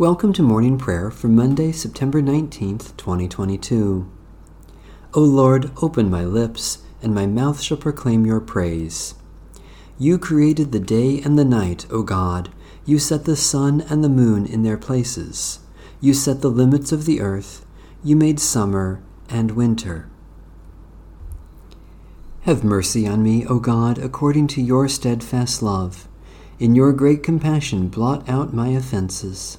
Welcome to morning prayer for Monday, September 19th, 2022. O Lord, open my lips, and my mouth shall proclaim your praise. You created the day and the night, O God. You set the sun and the moon in their places. You set the limits of the earth. You made summer and winter. Have mercy on me, O God, according to your steadfast love. In your great compassion, blot out my offenses.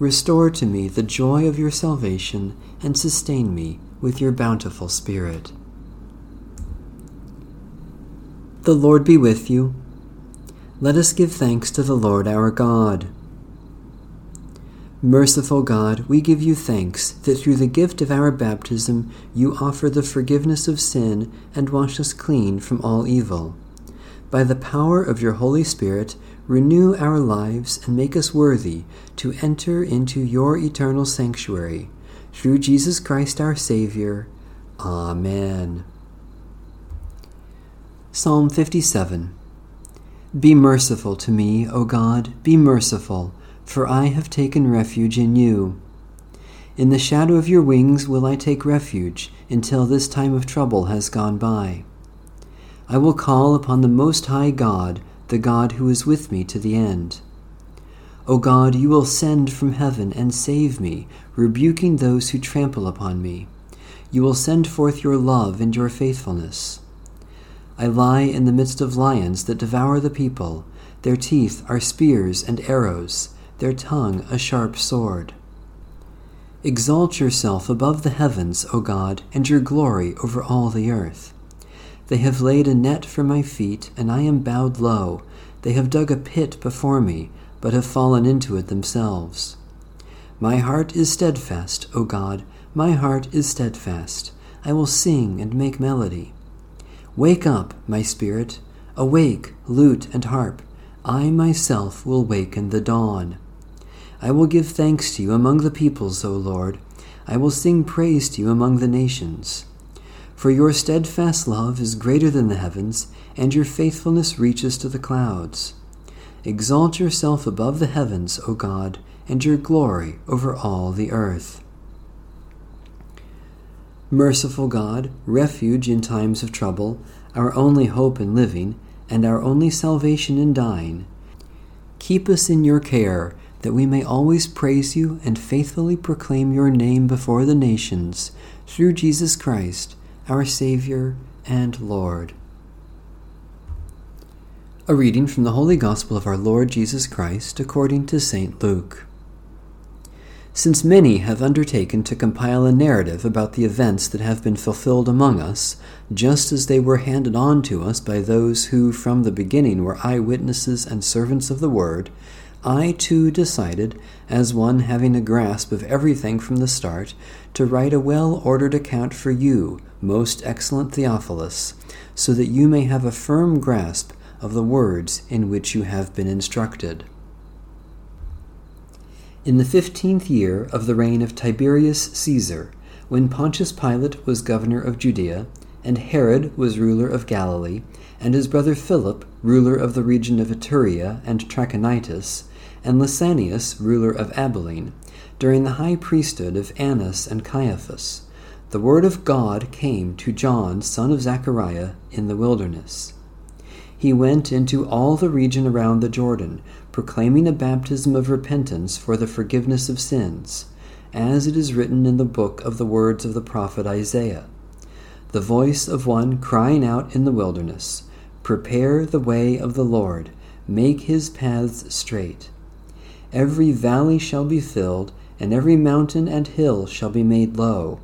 Restore to me the joy of your salvation, and sustain me with your bountiful Spirit. The Lord be with you. Let us give thanks to the Lord our God. Merciful God, we give you thanks that through the gift of our baptism you offer the forgiveness of sin and wash us clean from all evil. By the power of your Holy Spirit, renew our lives and make us worthy to enter into your eternal sanctuary. Through Jesus Christ our Savior. Amen. Psalm 57 Be merciful to me, O God, be merciful, for I have taken refuge in you. In the shadow of your wings will I take refuge until this time of trouble has gone by. I will call upon the Most High God the God who is with me to the end. O God, you will send from heaven and save me, rebuking those who trample upon me. You will send forth your love and your faithfulness. I lie in the midst of lions that devour the people. Their teeth are spears and arrows, their tongue a sharp sword. Exalt yourself above the heavens, O God, and your glory over all the earth. They have laid a net for my feet, and I am bowed low. They have dug a pit before me, but have fallen into it themselves. My heart is steadfast, O God, my heart is steadfast. I will sing and make melody. Wake up, my spirit. Awake, lute and harp. I myself will waken the dawn. I will give thanks to you among the peoples, O Lord. I will sing praise to you among the nations. For your steadfast love is greater than the heavens, and your faithfulness reaches to the clouds. Exalt yourself above the heavens, O God, and your glory over all the earth. Merciful God, refuge in times of trouble, our only hope in living, and our only salvation in dying, keep us in your care, that we may always praise you and faithfully proclaim your name before the nations, through Jesus Christ our Savior and Lord. A reading from the Holy Gospel of our Lord Jesus Christ according to St. Luke. Since many have undertaken to compile a narrative about the events that have been fulfilled among us, just as they were handed on to us by those who from the beginning were eyewitnesses and servants of the Word, I too decided, as one having a grasp of everything from the start, to write a well ordered account for you, most excellent Theophilus, so that you may have a firm grasp of the words in which you have been instructed. In the fifteenth year of the reign of Tiberius Caesar, when Pontius Pilate was governor of Judea, and Herod was ruler of Galilee, and his brother Philip, ruler of the region of Iturea and Trachonitis, and Lysanias, ruler of Abilene, during the high priesthood of Annas and Caiaphas, the word of God came to John, son of Zechariah, in the wilderness. He went into all the region around the Jordan, proclaiming a baptism of repentance for the forgiveness of sins, as it is written in the book of the words of the prophet Isaiah the voice of one crying out in the wilderness Prepare the way of the Lord, make his paths straight. Every valley shall be filled, and every mountain and hill shall be made low,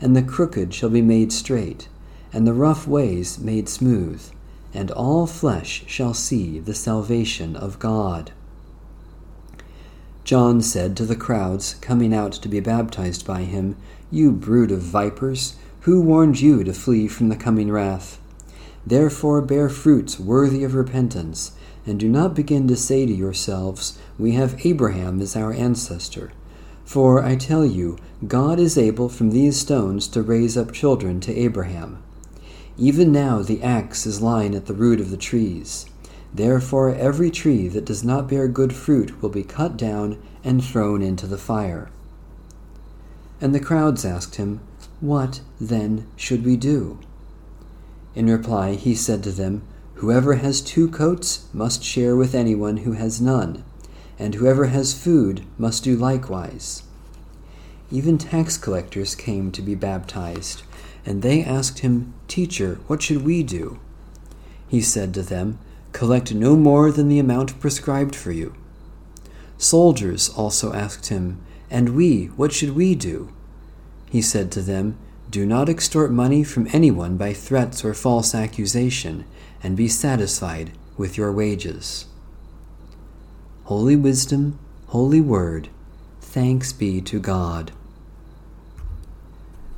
and the crooked shall be made straight, and the rough ways made smooth, and all flesh shall see the salvation of God. John said to the crowds coming out to be baptized by him, You brood of vipers, who warned you to flee from the coming wrath? Therefore bear fruits worthy of repentance, and do not begin to say to yourselves, We have Abraham as our ancestor. For I tell you, God is able from these stones to raise up children to Abraham. Even now the axe is lying at the root of the trees. Therefore every tree that does not bear good fruit will be cut down and thrown into the fire. And the crowds asked him, what, then, should we do? In reply, he said to them, Whoever has two coats must share with anyone who has none, and whoever has food must do likewise. Even tax collectors came to be baptized, and they asked him, Teacher, what should we do? He said to them, Collect no more than the amount prescribed for you. Soldiers also asked him, And we, what should we do? He said to them, Do not extort money from anyone by threats or false accusation, and be satisfied with your wages. Holy Wisdom, Holy Word, thanks be to God.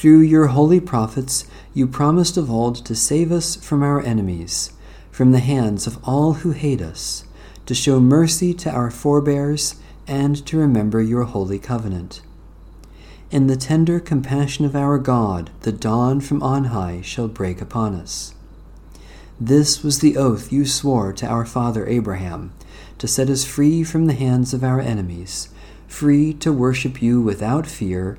Through your holy prophets, you promised of old to save us from our enemies, from the hands of all who hate us, to show mercy to our forebears, and to remember your holy covenant. In the tender compassion of our God, the dawn from on high shall break upon us. This was the oath you swore to our father Abraham, to set us free from the hands of our enemies, free to worship you without fear,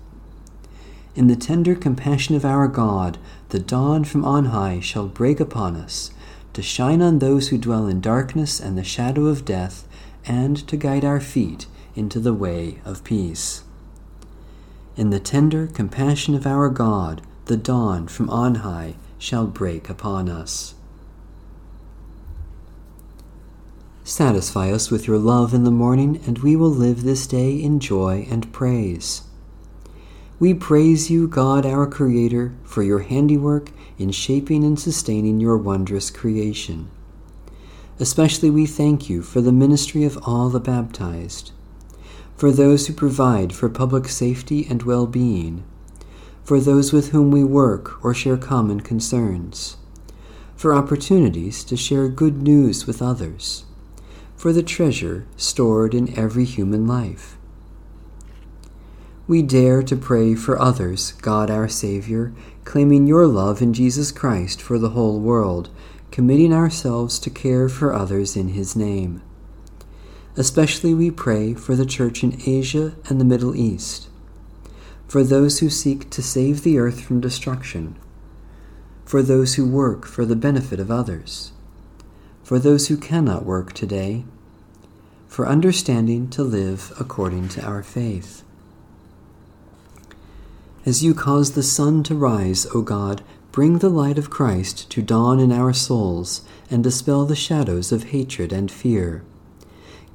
In the tender compassion of our God, the dawn from on high shall break upon us, to shine on those who dwell in darkness and the shadow of death, and to guide our feet into the way of peace. In the tender compassion of our God, the dawn from on high shall break upon us. Satisfy us with your love in the morning, and we will live this day in joy and praise. We praise you, God our Creator, for your handiwork in shaping and sustaining your wondrous creation. Especially we thank you for the ministry of all the baptized for those who provide for public safety and well being, for those with whom we work or share common concerns, for opportunities to share good news with others, for the treasure stored in every human life. We dare to pray for others, God our Savior, claiming your love in Jesus Christ for the whole world, committing ourselves to care for others in his name. Especially we pray for the Church in Asia and the Middle East, for those who seek to save the earth from destruction, for those who work for the benefit of others, for those who cannot work today, for understanding to live according to our faith. As you cause the sun to rise, O God, bring the light of Christ to dawn in our souls and dispel the shadows of hatred and fear.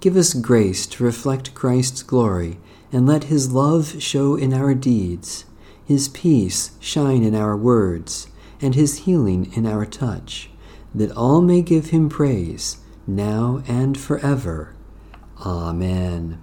Give us grace to reflect Christ's glory, and let his love show in our deeds. his peace shine in our words, and his healing in our touch, that all may give him praise, now and forever. Amen.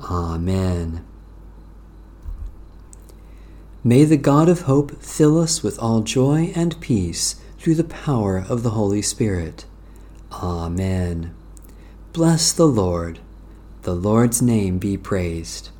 Amen. May the God of hope fill us with all joy and peace through the power of the Holy Spirit. Amen. Bless the Lord. The Lord's name be praised.